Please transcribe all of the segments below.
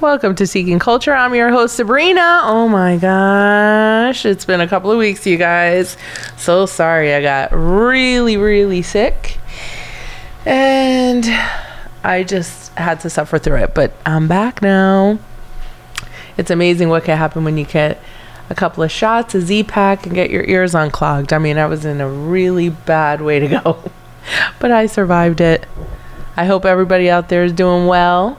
Welcome to Seeking Culture. I'm your host, Sabrina. Oh my gosh, it's been a couple of weeks, you guys. So sorry, I got really, really sick. And I just had to suffer through it, but I'm back now. It's amazing what can happen when you get a couple of shots, a Z pack, and get your ears unclogged. I mean, I was in a really bad way to go, but I survived it. I hope everybody out there is doing well.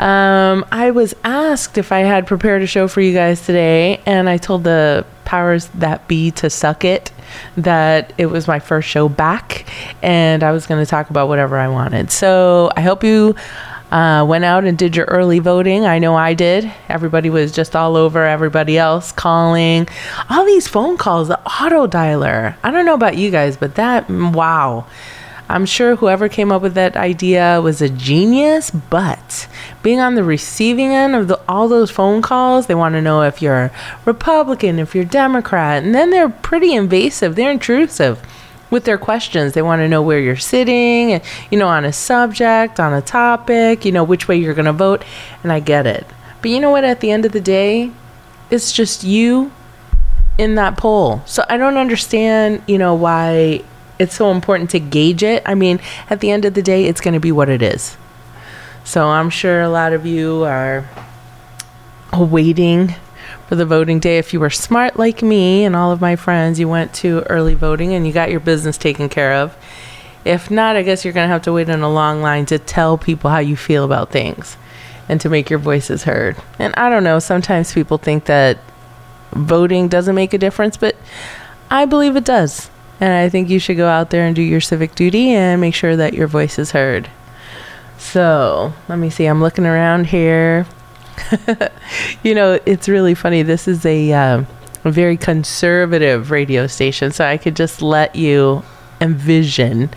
Um, I was asked if I had prepared a show for you guys today, and I told the powers that be to suck it that it was my first show back, and I was going to talk about whatever I wanted. So I hope you uh, went out and did your early voting. I know I did. Everybody was just all over everybody else calling. All these phone calls, the auto dialer. I don't know about you guys, but that, wow. I'm sure whoever came up with that idea was a genius, but being on the receiving end of the, all those phone calls, they want to know if you're Republican, if you're Democrat, and then they're pretty invasive, they're intrusive with their questions. They want to know where you're sitting, you know, on a subject, on a topic, you know, which way you're going to vote, and I get it. But you know what? At the end of the day, it's just you in that poll. So I don't understand, you know, why it's so important to gauge it. I mean, at the end of the day, it's going to be what it is. So I'm sure a lot of you are waiting for the voting day. If you were smart like me and all of my friends, you went to early voting and you got your business taken care of. If not, I guess you're going to have to wait in a long line to tell people how you feel about things and to make your voices heard. And I don't know, sometimes people think that voting doesn't make a difference, but I believe it does. And I think you should go out there and do your civic duty and make sure that your voice is heard. So let me see. I'm looking around here. you know, it's really funny. This is a, a very conservative radio station, so I could just let you envision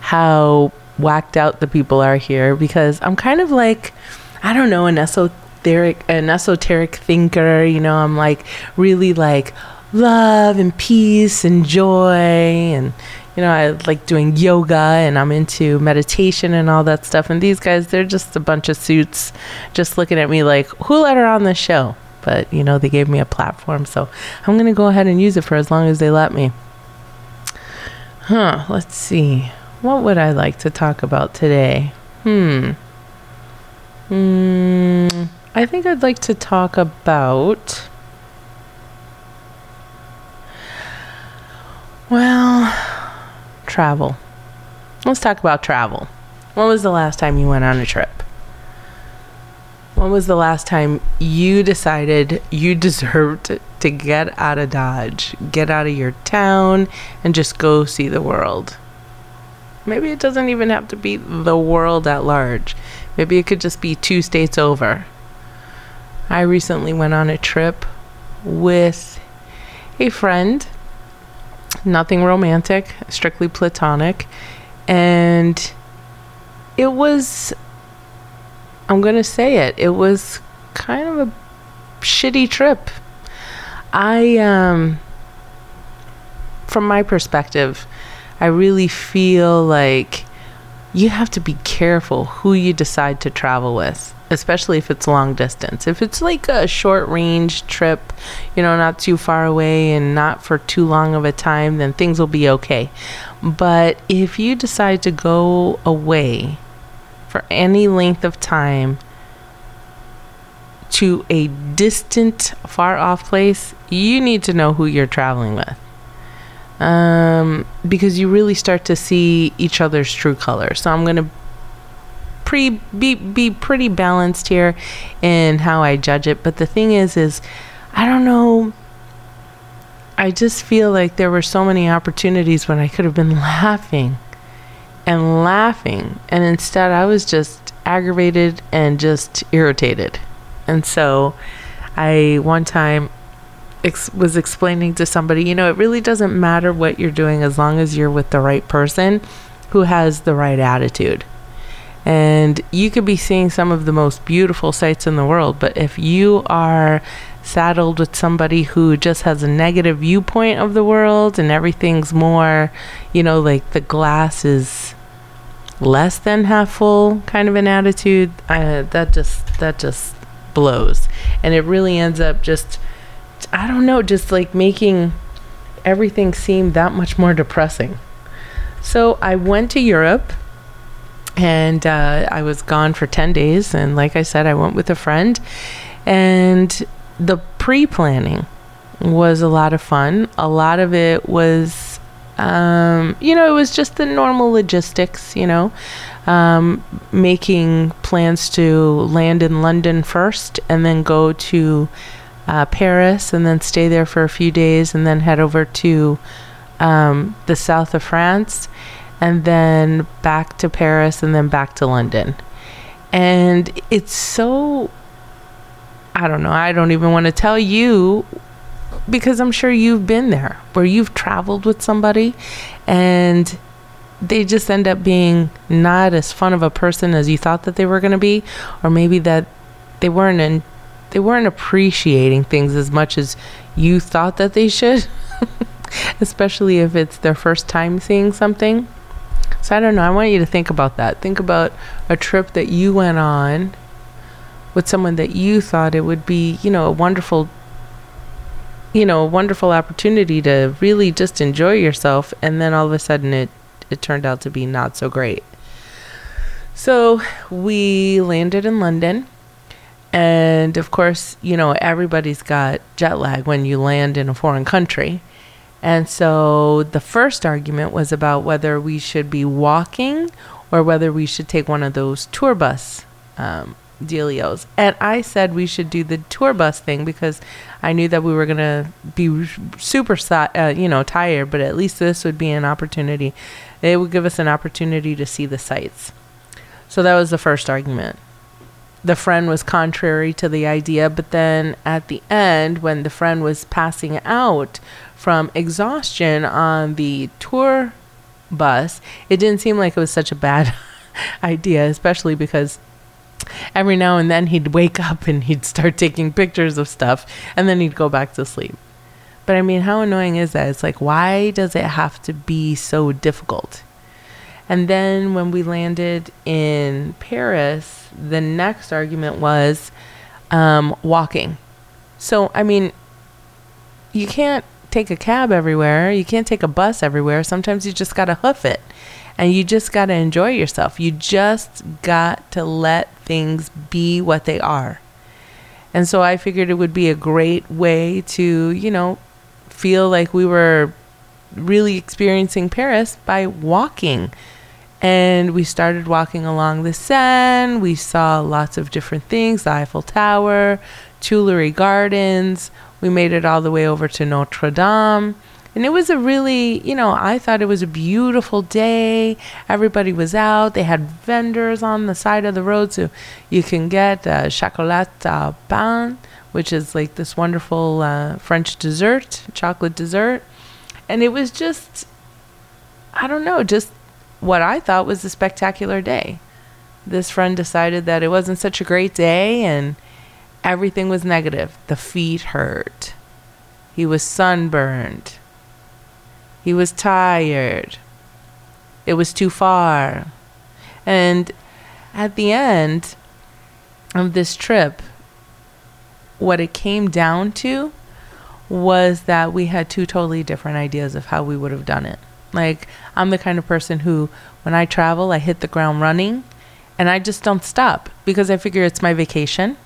how whacked out the people are here because I'm kind of like, I don't know, an esoteric, an esoteric thinker. You know, I'm like really like love and peace and joy and you know i like doing yoga and i'm into meditation and all that stuff. And these guys they're just a bunch of suits just looking at me like who let her on the show? But you know they gave me a platform. So i'm going to go ahead and use it for as long as they let me. Huh let's see. What would i like to talk about today? Hmm. Hmm i think i'd like to talk about Well, travel. Let's talk about travel. When was the last time you went on a trip? When was the last time you decided you deserved to get out of Dodge, get out of your town, and just go see the world? Maybe it doesn't even have to be the world at large. Maybe it could just be two states over. I recently went on a trip with a friend nothing romantic, strictly platonic. And it was, I'm going to say it, it was kind of a shitty trip. I, um, from my perspective, I really feel like you have to be careful who you decide to travel with especially if it's long distance. If it's like a short range trip, you know, not too far away and not for too long of a time, then things will be okay. But if you decide to go away for any length of time to a distant, far off place, you need to know who you're traveling with. Um, because you really start to see each other's true colors. So I'm going to pre be be pretty balanced here in how I judge it. But the thing is, is I don't know. I just feel like there were so many opportunities when I could have been laughing and laughing, and instead I was just aggravated and just irritated. And so, I one time ex- was explaining to somebody, you know, it really doesn't matter what you're doing as long as you're with the right person who has the right attitude. And you could be seeing some of the most beautiful sights in the world, but if you are saddled with somebody who just has a negative viewpoint of the world and everything's more, you know, like the glass is less than half full kind of an attitude, uh, that just that just blows. And it really ends up just, I don't know, just like making everything seem that much more depressing. So I went to Europe and uh, I was gone for 10 days. And like I said, I went with a friend. And the pre planning was a lot of fun. A lot of it was, um, you know, it was just the normal logistics, you know, um, making plans to land in London first and then go to uh, Paris and then stay there for a few days and then head over to um, the south of France and then back to Paris and then back to London. And it's so, I don't know, I don't even want to tell you because I'm sure you've been there where you've traveled with somebody and they just end up being not as fun of a person as you thought that they were going to be or maybe that they weren't in they weren't appreciating things as much as you thought that they should especially if it's their first time seeing something so I don't know. I want you to think about that. Think about a trip that you went on with someone that you thought it would be, you know, a wonderful you know, a wonderful opportunity to really just enjoy yourself and then all of a sudden it it turned out to be not so great. So, we landed in London and of course, you know, everybody's got jet lag when you land in a foreign country. And so the first argument was about whether we should be walking or whether we should take one of those tour bus um, dealios. And I said we should do the tour bus thing because I knew that we were going to be super, uh, you know, tired, but at least this would be an opportunity. It would give us an opportunity to see the sights. So that was the first argument. The friend was contrary to the idea, but then at the end, when the friend was passing out, from exhaustion on the tour bus, it didn't seem like it was such a bad idea, especially because every now and then he'd wake up and he'd start taking pictures of stuff and then he'd go back to sleep. But I mean, how annoying is that? It's like, why does it have to be so difficult? And then when we landed in Paris, the next argument was um, walking. So, I mean, you can't take a cab everywhere. You can't take a bus everywhere. Sometimes you just got to hoof it and you just got to enjoy yourself. You just got to let things be what they are. And so I figured it would be a great way to, you know, feel like we were really experiencing Paris by walking. And we started walking along the Seine. We saw lots of different things the Eiffel Tower, Tuileries Gardens, we made it all the way over to Notre Dame. And it was a really, you know, I thought it was a beautiful day. Everybody was out. They had vendors on the side of the road, so you can get uh, chocolat au pain, which is like this wonderful uh, French dessert, chocolate dessert. And it was just, I don't know, just what I thought was a spectacular day. This friend decided that it wasn't such a great day, and Everything was negative. The feet hurt. He was sunburned. He was tired. It was too far. And at the end of this trip, what it came down to was that we had two totally different ideas of how we would have done it. Like, I'm the kind of person who, when I travel, I hit the ground running and I just don't stop because I figure it's my vacation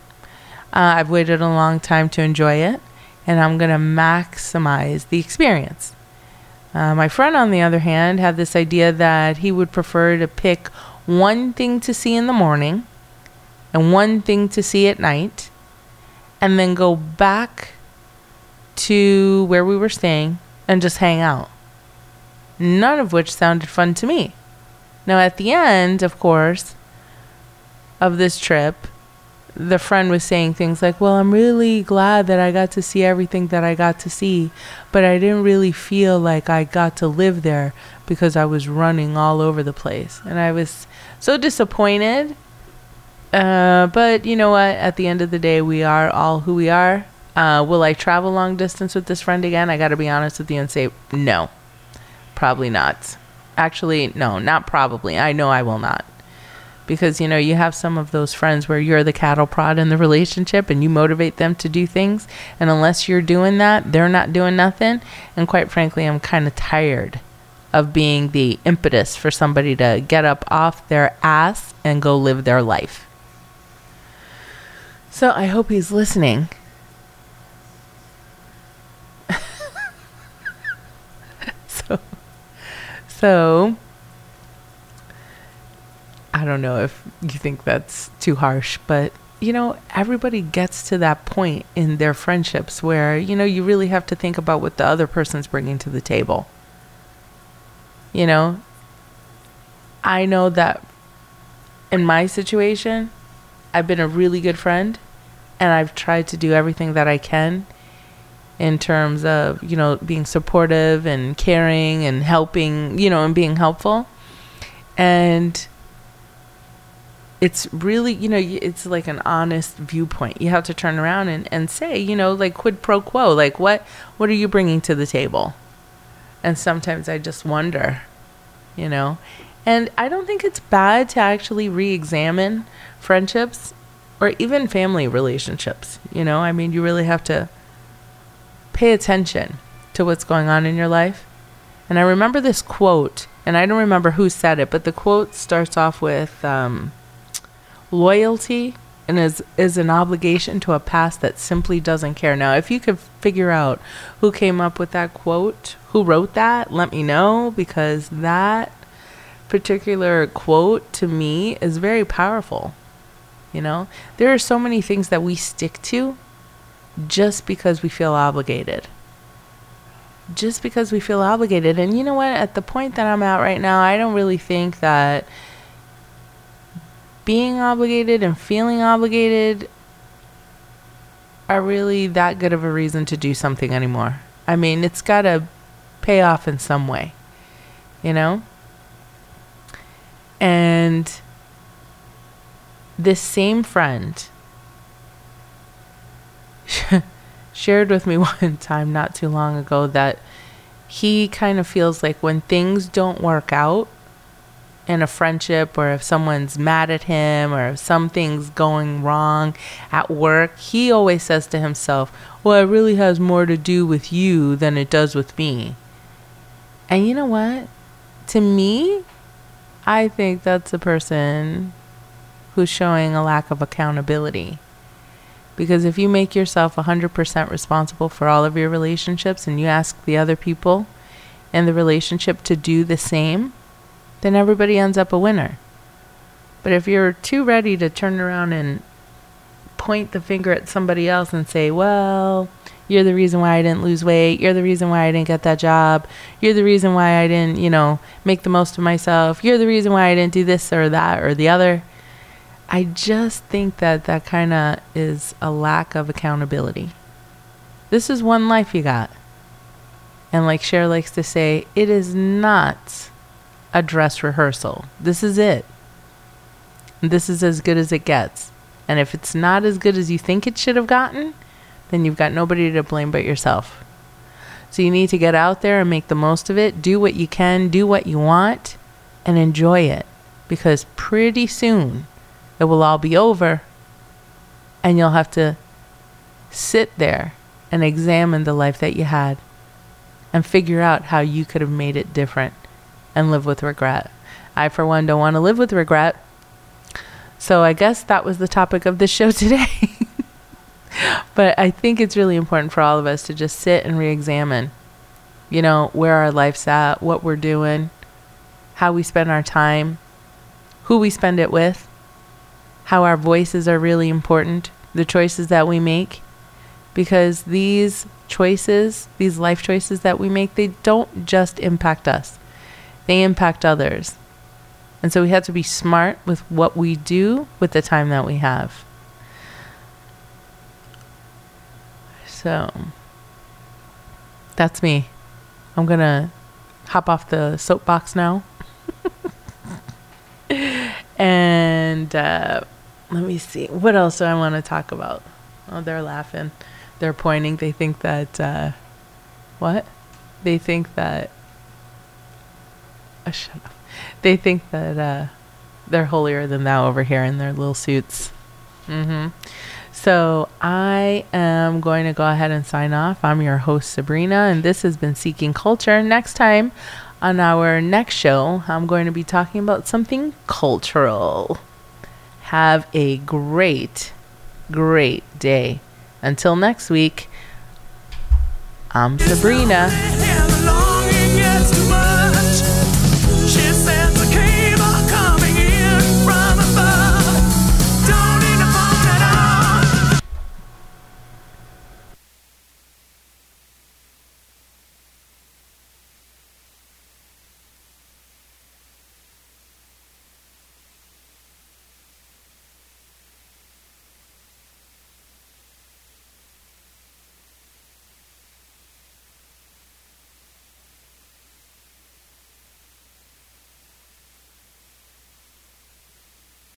uh, I've waited a long time to enjoy it, and I'm going to maximize the experience. Uh, my friend, on the other hand, had this idea that he would prefer to pick one thing to see in the morning and one thing to see at night, and then go back to where we were staying and just hang out. None of which sounded fun to me. Now, at the end, of course, of this trip, the friend was saying things like, Well, I'm really glad that I got to see everything that I got to see, but I didn't really feel like I got to live there because I was running all over the place. And I was so disappointed. Uh, but you know what? At the end of the day, we are all who we are. Uh, will I travel long distance with this friend again? I got to be honest with you and say no. Probably not. Actually, no, not probably. I know I will not. Because you know you have some of those friends where you're the cattle prod in the relationship and you motivate them to do things. And unless you're doing that they're not doing nothing. And quite frankly i'm kind of tired of being the impetus for somebody to get up off their ass and go live their life. So i hope he's listening so so I don't know if you think that's too harsh, but you know, everybody gets to that point in their friendships where, you know, you really have to think about what the other person's bringing to the table. You know, I know that in my situation, I've been a really good friend and I've tried to do everything that I can in terms of, you know, being supportive and caring and helping, you know, and being helpful. And it's really, you know, it's like an honest viewpoint. You have to turn around and, and say, you know, like quid pro quo, like what what are you bringing to the table? And sometimes I just wonder, you know. And I don't think it's bad to actually re-examine friendships or even family relationships, you know? I mean, you really have to pay attention to what's going on in your life. And I remember this quote, and I don't remember who said it, but the quote starts off with um, loyalty and is is an obligation to a past that simply doesn't care. Now, if you could figure out who came up with that quote, who wrote that, let me know because that particular quote to me is very powerful. You know, there are so many things that we stick to just because we feel obligated. Just because we feel obligated. And you know what? At the point that I'm at right now, I don't really think that being obligated and feeling obligated are really that good of a reason to do something anymore. I mean, it's got to pay off in some way, you know? And this same friend shared with me one time not too long ago that he kind of feels like when things don't work out, in a friendship or if someone's mad at him or if something's going wrong at work, he always says to himself, Well, it really has more to do with you than it does with me. And you know what? To me, I think that's a person who's showing a lack of accountability. Because if you make yourself 100% responsible for all of your relationships and you ask the other people in the relationship to do the same, then everybody ends up a winner. But if you're too ready to turn around and point the finger at somebody else and say, well, you're the reason why I didn't lose weight. You're the reason why I didn't get that job. You're the reason why I didn't, you know, make the most of myself. You're the reason why I didn't do this or that or the other. I just think that that kind of is a lack of accountability. This is one life you got. And like Cher likes to say, it is not a dress rehearsal. This is it. This is as good as it gets. And if it's not as good as you think it should have gotten, then you've got nobody to blame but yourself. So you need to get out there and make the most of it. Do what you can, do what you want, and enjoy it. Because pretty soon it will all be over. And you'll have to sit there and examine the life that you had and figure out how you could have made it different and live with regret. I, for one, don't want to live with regret. So I guess that was the topic of the show today. but I think it's really important for all of us to just sit and re examine, you know, where our life's at, what we're doing, how we spend our time, who we spend it with, how our voices are really important, the choices that we make. Because these choices, these life choices that we make, they don't just impact us they impact others. And so we have to be smart with what we do with the time that we have. So that's me. I'm going to hop off the soapbox now. and uh, let me see. What else do I want to talk about? Oh, they're laughing. They're pointing. They think that, uh, what? They think that shut up. They think that, uh, they're holier than thou over here in their little suits. Mm-hmm. So I am going to go ahead and sign off. I'm your host, Sabrina, and this has been Seeking Culture. Next time on our next show, I'm going to be talking about something cultural. Have a great, great day. Until next week, I'm Sabrina.